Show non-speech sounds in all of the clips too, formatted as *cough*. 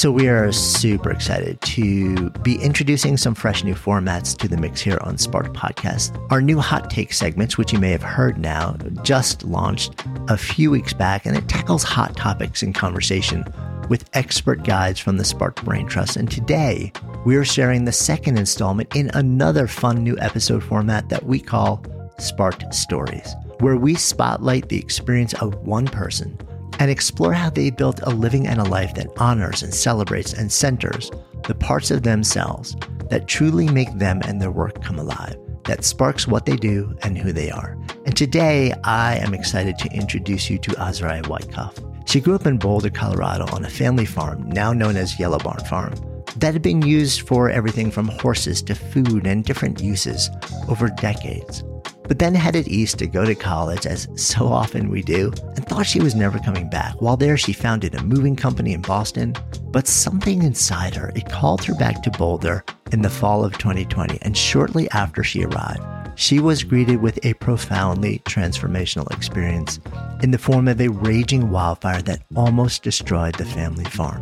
So, we are super excited to be introducing some fresh new formats to the mix here on Spark Podcast. Our new hot take segments, which you may have heard now, just launched a few weeks back, and it tackles hot topics in conversation with expert guides from the Spark Brain Trust. And today, we are sharing the second installment in another fun new episode format that we call Sparked Stories, where we spotlight the experience of one person and explore how they built a living and a life that honors and celebrates and centers the parts of themselves that truly make them and their work come alive, that sparks what they do and who they are. And today, I am excited to introduce you to Azuraye Wycoff. She grew up in Boulder, Colorado on a family farm, now known as Yellow Barn Farm, that had been used for everything from horses to food and different uses over decades but then headed east to go to college, as so often we do, and thought she was never coming back. While there, she founded a moving company in Boston, but something inside her, it called her back to Boulder in the fall of 2020, and shortly after she arrived, she was greeted with a profoundly transformational experience in the form of a raging wildfire that almost destroyed the family farm.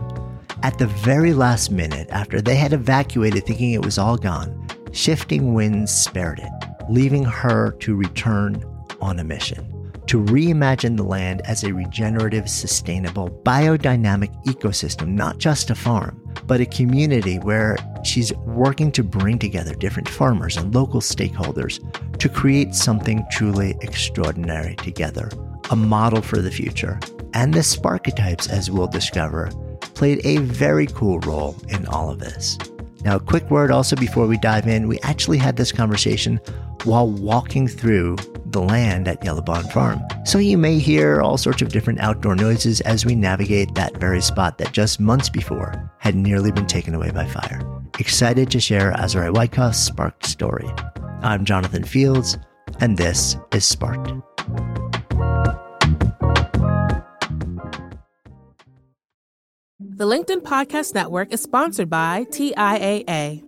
At the very last minute, after they had evacuated thinking it was all gone, shifting winds spared it leaving her to return on a mission to reimagine the land as a regenerative, sustainable, biodynamic ecosystem, not just a farm, but a community where she's working to bring together different farmers and local stakeholders to create something truly extraordinary together, a model for the future. And the Sparketypes, as we'll discover, played a very cool role in all of this. Now, a quick word also before we dive in. We actually had this conversation while walking through the land at Yellow Farm. So you may hear all sorts of different outdoor noises as we navigate that very spot that just months before had nearly been taken away by fire. Excited to share Azuraye Wycoff's sparked story. I'm Jonathan Fields, and this is Sparked. The LinkedIn Podcast Network is sponsored by TIAA.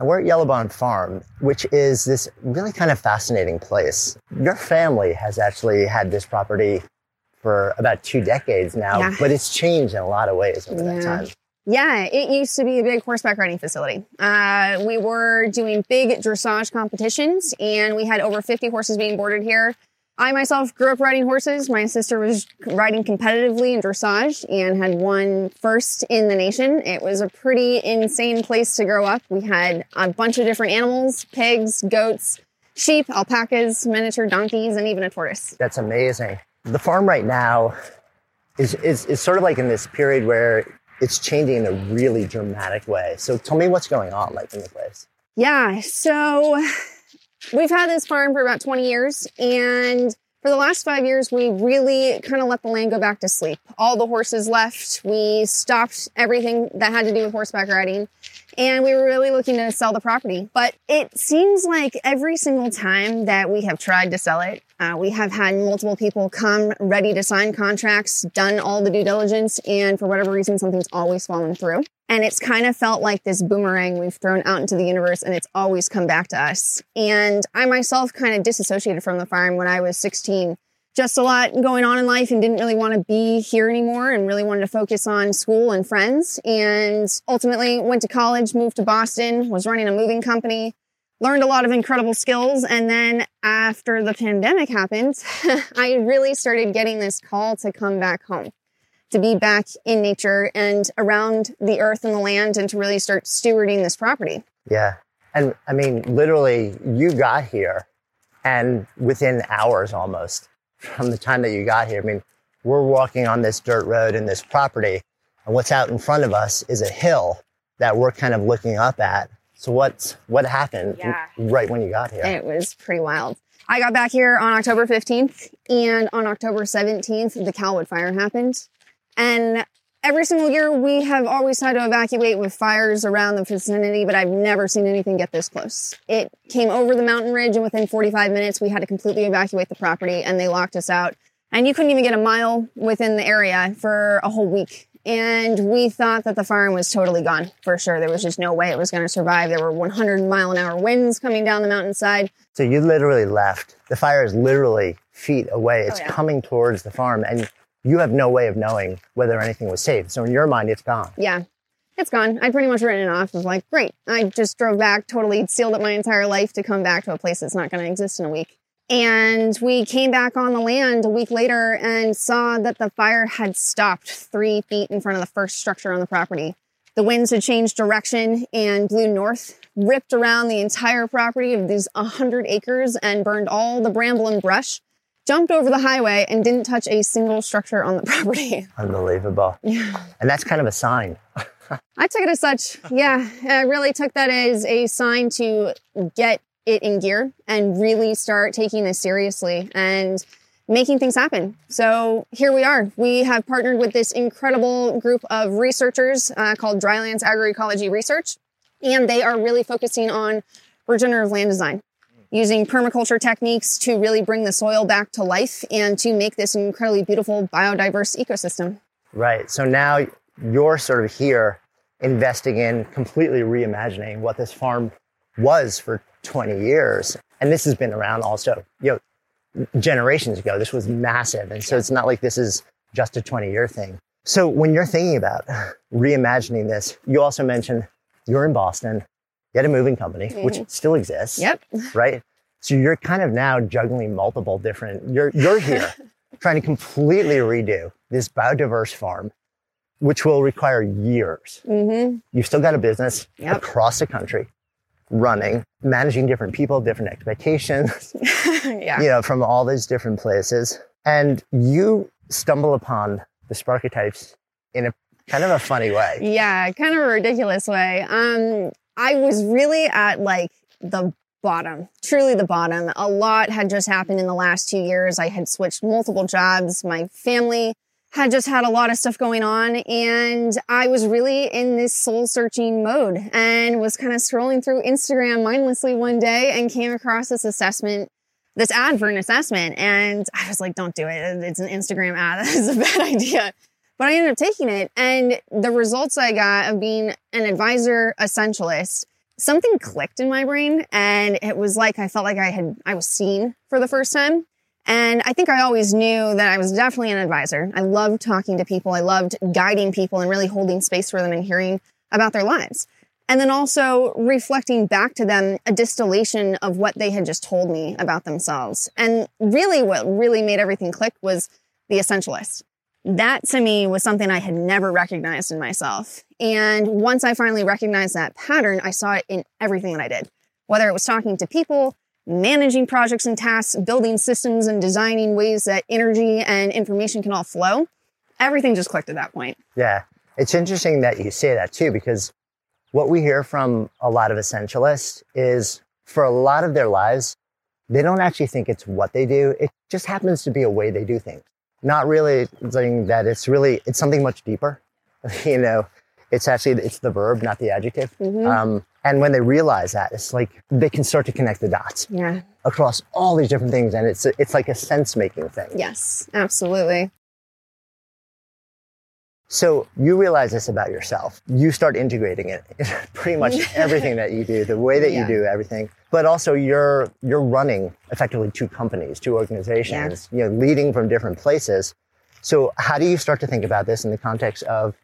And we're at Yellow Barn Farm, which is this really kind of fascinating place. Your family has actually had this property for about two decades now, yeah. but it's changed in a lot of ways over yeah. that time. Yeah, it used to be a big horseback riding facility. Uh, we were doing big dressage competitions, and we had over 50 horses being boarded here. I myself grew up riding horses. My sister was riding competitively in dressage and had won first in the nation. It was a pretty insane place to grow up. We had a bunch of different animals pigs, goats, sheep, alpacas, miniature donkeys, and even a tortoise. That's amazing. The farm right now is, is, is sort of like in this period where it's changing in a really dramatic way. So tell me what's going on like in the place. Yeah, so We've had this farm for about 20 years and for the last five years, we really kind of let the land go back to sleep. All the horses left. We stopped everything that had to do with horseback riding. And we were really looking to sell the property. But it seems like every single time that we have tried to sell it, Uh, we have had multiple people come ready to sign contracts, done all the due diligence, and for whatever reason, something's always fallen through. And it's kind of felt like this boomerang we've thrown out into the universe and it's always come back to us. And I myself kind of disassociated from the farm when I was 16 just a lot going on in life and didn't really want to be here anymore and really wanted to focus on school and friends. And ultimately went to college, moved to Boston, was running a moving company, learned a lot of incredible skills. And then after the pandemic happened, *laughs* I really started getting this call to come back home, to be back in nature and around the earth and the land and to really start stewarding this property. Yeah. And I mean, literally, you got here and within hours almost from the time that you got here. I mean, we're walking on this dirt road in this property, and what's out in front of us is a hill that we're kind of looking up at. So what's what happened Yeah. right when you got here? It was pretty wild. I got back here on October 15th, and on October 17th, the Calwood fire happened. And every single year, we have always had to evacuate with fires around the vicinity, but I've never seen anything get this close. It came over the mountain ridge, and within 45 minutes, we had to completely evacuate the property, and they locked us out. And you couldn't even get a mile within the area for a whole week. And we thought that the farm was totally gone for sure. There was just no way it was going to survive. There were 100 mile an hour winds coming down the mountainside. So you literally left. The fire is literally feet away. Oh, it's Oh, yeah. coming towards the farm, and you have no way of knowing whether anything was safe. So in your mind, it's gone. Yeah, it's gone. I pretty much written it off as like, great. I just drove back, totally sealed up my entire life to come back to a place that's not going to exist in a week. And we came back on the land a week later and saw that the fire had stopped three feet in front of the first structure on the property. The winds had changed direction and blew north, ripped around the entire property of these 100 acres and burned all the bramble and brush, jumped over the highway, and didn't touch a single structure on the *laughs* property. Unbelievable. Yeah. And that's kind of a sign. I took it as such. Yeah, I really took that as a sign to get it in gear and really start taking this seriously and making things happen. So here we are. We have partnered with this incredible group of researchers uh, called Drylands Agroecology Research, and they are really focusing on regenerative land design. Using permaculture techniques to really bring the soil back to life and to make this incredibly beautiful biodiverse ecosystem. Right. So now you're sort of here investing in completely reimagining what this farm was for 20 years. And this has been around also, you know, generations ago. This was massive. And so it's not like this is just a 20 year thing. So when you're thinking about reimagining this, you also mentioned you're in Boston, you had a moving company, which still exists Yep. *laughs* right? So you're kind of now juggling multiple different. You're you're here *laughs* trying to completely redo this biodiverse farm, which will require years. Mm-hmm. You've still got a business Yep. across the country, running, managing different people, different expectations, *laughs* yeah. you know, from all these different places, and you stumble upon the Sparketypes in a kind of a funny way. Yeah, kind of a ridiculous way. Um, I was really at like the bottom, truly the bottom. A lot had just happened in the last two years. I had switched multiple jobs. My family had just had a lot of stuff going on and I was really in this soul searching mode and was kind of scrolling through Instagram mindlessly one day and came across this assessment this ad for an assessment and I was like, don't do it. It's an Instagram ad. *laughs* That is a bad *laughs* idea. But I ended up taking it. And the results I got of being an advisor essentialist, something clicked in my brain. And it was like I felt like I had I was seen for the first time. And I think I always knew that I was definitely an advisor. I loved talking to people. I loved guiding people and really holding space for them and hearing about their lives. And then also reflecting back to them a distillation of what they had just told me about themselves. And really, what really made everything click was the essentialist. That to me was something I had never recognized in myself. And once I finally recognized that pattern, I saw it in everything that I did, whether it was talking to people, managing projects and tasks, building systems and designing ways that energy and information can all flow. Everything just clicked at that point. Yeah. It's interesting that you say that too, because what we hear from a lot of essentialists is for a lot of their lives, they don't actually think it's what they do. It just happens to be a way they do things. Not really saying that it's really, it's something much deeper. *laughs* you know, it's actually, it's the verb, not the adjective. Mhm. Um, and when they realize that, it's like they can start to connect the dots. Yeah. across all these different things, and it's it's like a sense making thing. Yes, absolutely. So you realize this about yourself. You start integrating it in *laughs* pretty much *laughs* everything that you do, the way that Yeah. you do everything. But also you're you're running effectively two companies, two organizations, you know, leading from different places. So how do you start to think about this in the context of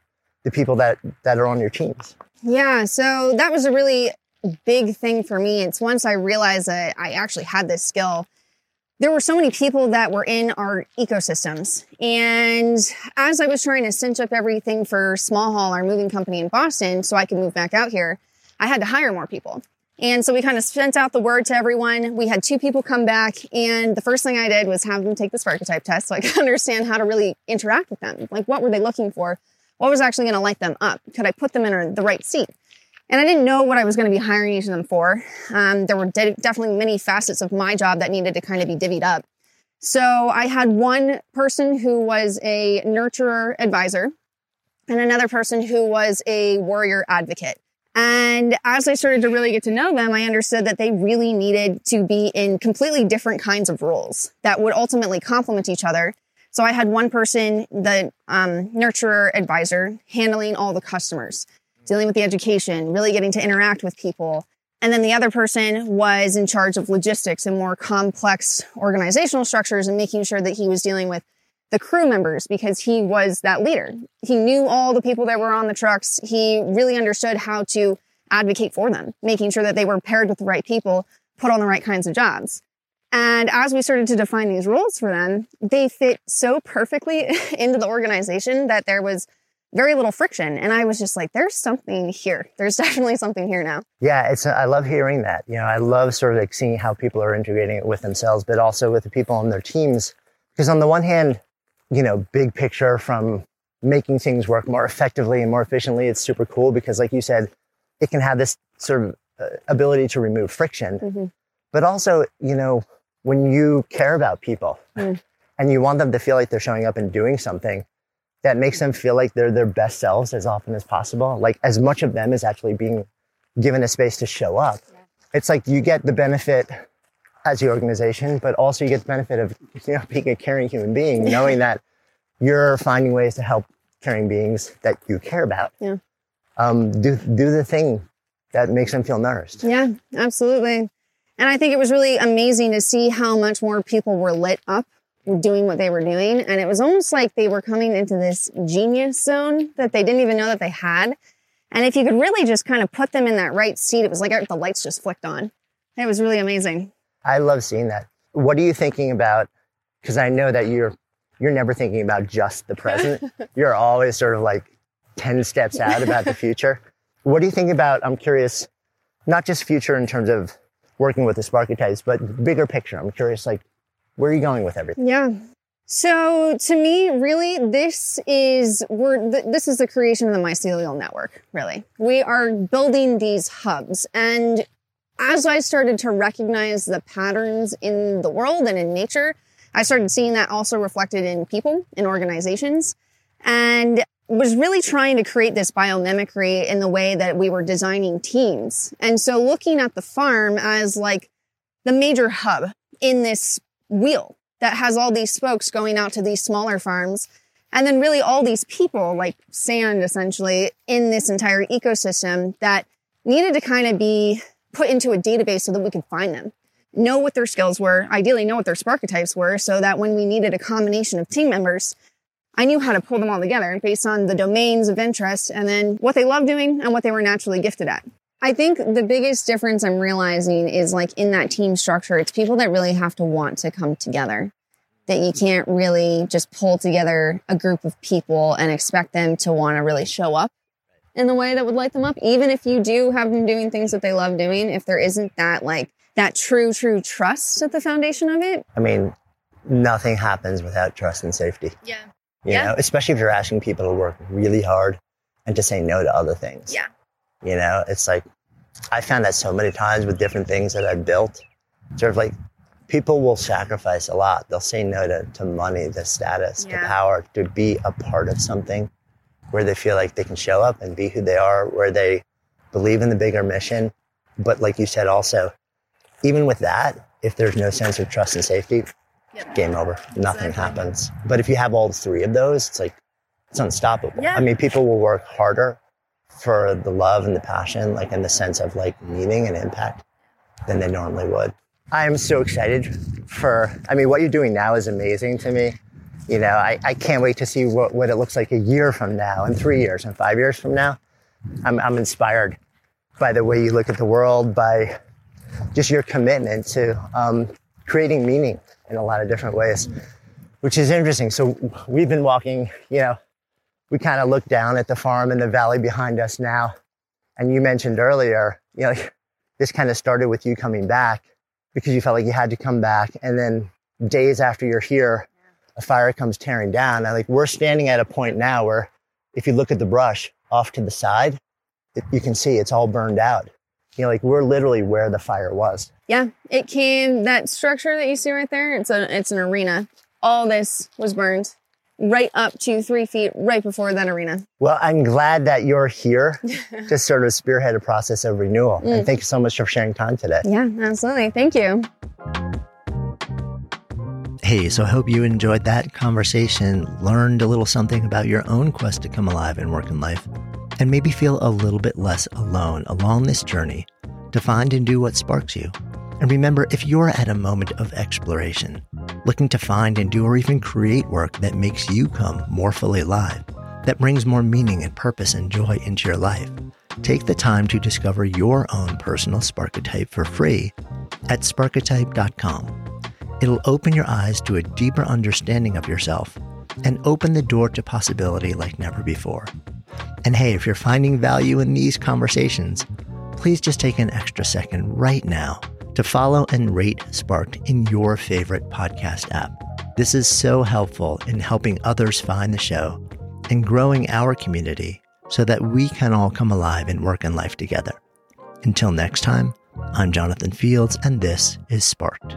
the people that that are on your teams? Yeah, so that was a really big thing for me. It's once I realized that I actually had this skill. There were so many people that were in our ecosystems. And as I was trying to cinch up everything for Small Haul, our moving company in Boston, so I could move back out here, I had to hire more people. And so we kind of sent out the word to everyone. We had two people come back, and the first thing I did was have them take the Sparketype test so I could *laughs* understand how to really interact with them. Like, what were they looking for? What was actually going to light them up? Could I put them in the right seat? And I didn't know what I was going to be hiring each of them for. Um, there were de- definitely many facets of my job that needed to kind of be divvied up. So I had one person who was a nurturer advisor and another person who was a warrior advocate. And as I started to really get to know them, I understood that they really needed to be in completely different kinds of roles that would ultimately complement each other. So I had one person, the um, nurturer advisor, handling all the customers, dealing with the education, really getting to interact with people. And then the other person was in charge of logistics and more complex organizational structures and making sure that he was dealing with the crew members because he was that leader. He knew all the people that were on the trucks. He really understood how to advocate for them, making sure that they were paired with the right people, put on the right kinds of jobs. And as we started to define these roles for them, they fit so perfectly *laughs* into the organization that there was very little friction. And I was just like, there's something here. There's *laughs* definitely something here now. Yeah, it's I love hearing that. You know, I love sort of like seeing how people are integrating it with themselves, but also with the people on their teams. Because on the one hand, you know, big picture from making things work more effectively and more efficiently, it's super cool because, like you said, it can have this sort of uh, ability to remove friction. Mhm. But also, you know, when you care about people Mm. and you want them to feel like they're showing up and doing something, that makes them feel like they're their best selves as often as possible. Like as much of them is actually being given a space to show up. It's like you get the benefit as the organization, but also you get the benefit of you know being a caring human being, *laughs* knowing that you're finding ways to help caring beings that you care about. Yeah. Um, do do the thing that makes them feel nourished. Yeah, absolutely. And I think it was really amazing to see how much more people were lit up doing what they were doing. And it was almost like they were coming into this genius zone that they didn't even know that they had. And if you could really just kind of put them in that right seat, it was like the lights just flicked on. It was really amazing. I love seeing that. What are you thinking about? Because I know that you're you're never thinking about just the present. *laughs* you're always sort of like ten steps out about the future. *laughs* What do you think about? I'm curious, not just future in terms of working with the Sparketypes, but bigger picture. I'm curious, like where are you going with everything? Yeah. So to me, really, this is we're th- this is the creation of the mycelial network. Really, we are building these hubs, and as I started to recognize the patterns in the world and in nature, I started seeing that also reflected in people, in organizations, and was really trying to create this biomimicry in the way that we were designing teams. And so looking at the farm as like the major hub in this wheel that has all these spokes going out to these smaller farms. And then really all these people, like sand essentially, in this entire ecosystem that needed to kind of be put into a database so that we could find them, know what their skills were, ideally know what their sparketypes were, so that when we needed a combination of team members, I knew how to pull them all together based on the domains of interest and then what they love doing and what they were naturally gifted at. I think the biggest difference I'm realizing is like in that team structure, it's people that really have to want to come together. That you can't really just pull together a group of people and expect them to want to really show up in the way that would light them up. Even if you do have them doing things that they love doing, if there isn't that like that true, true trust at the foundation of it. I mean, nothing happens without trust and safety. Yeah. You Yeah. know, especially if you're asking people to work really hard and to say no to other things. Yeah. You know, it's like I found that so many times with different things that I've built. Sort of like people will sacrifice a lot. They'll say no to, to money, the status, the Yeah. power, to be a part of something where they feel like they can show up and be who they are, where they believe in the bigger mission. But like you said, also, even with that, if there's no sense of trust and safety, game over. Nothing happens. But if you have all three of those, it's like it's unstoppable. Yeah. I mean, people will work harder for the love and the passion, like in the sense of like meaning and impact than they normally would. I am so excited for, I mean, what you're doing now is amazing to me. You know, I, I can't wait to see what, what it looks like a year from now and three years and five years from now. I'm, I'm inspired by the way you look at the world, by just your commitment to um, creating meaning in a lot of different ways, which is interesting. So we've been walking, you know, we kind of look down at the farm and the valley behind us now. And you mentioned earlier, you know, *laughs* this kind of started with you coming back because you felt like you had to come back. And then days after you're here, a fire comes tearing down. And like we're standing at a point now where if you look at the brush off to the side, it, you can see it's all burned out. You know, like we're literally where the fire was. Yeah, it came. That structure that you see right there, it's a it's an arena. All this was burned right up to three feet right before that arena. Well, I'm glad that you're here *laughs* to sort of spearhead a process of renewal. And mm. thank you so much for sharing time today. Yeah, absolutely. Thank you. Hey, so I hope you enjoyed that conversation, learned a little something about your own quest to come alive in work and life, and maybe feel a little bit less alone along this journey to find and do what sparks you. And remember, if you're at a moment of exploration, looking to find and do or even create work that makes you come more fully alive, that brings more meaning and purpose and joy into your life, take the time to discover your own personal Sparketype for free at sparketype.com. It'll open your eyes to a deeper understanding of yourself and open the door to possibility like never before. And hey, if you're finding value in these conversations, please just take an extra second right now to follow and rate Sparked in your favorite podcast app. This is so helpful in helping others find the show and growing our community so that we can all come alive in work and life together. Until next time, I'm Jonathan Fields, and this is Sparked.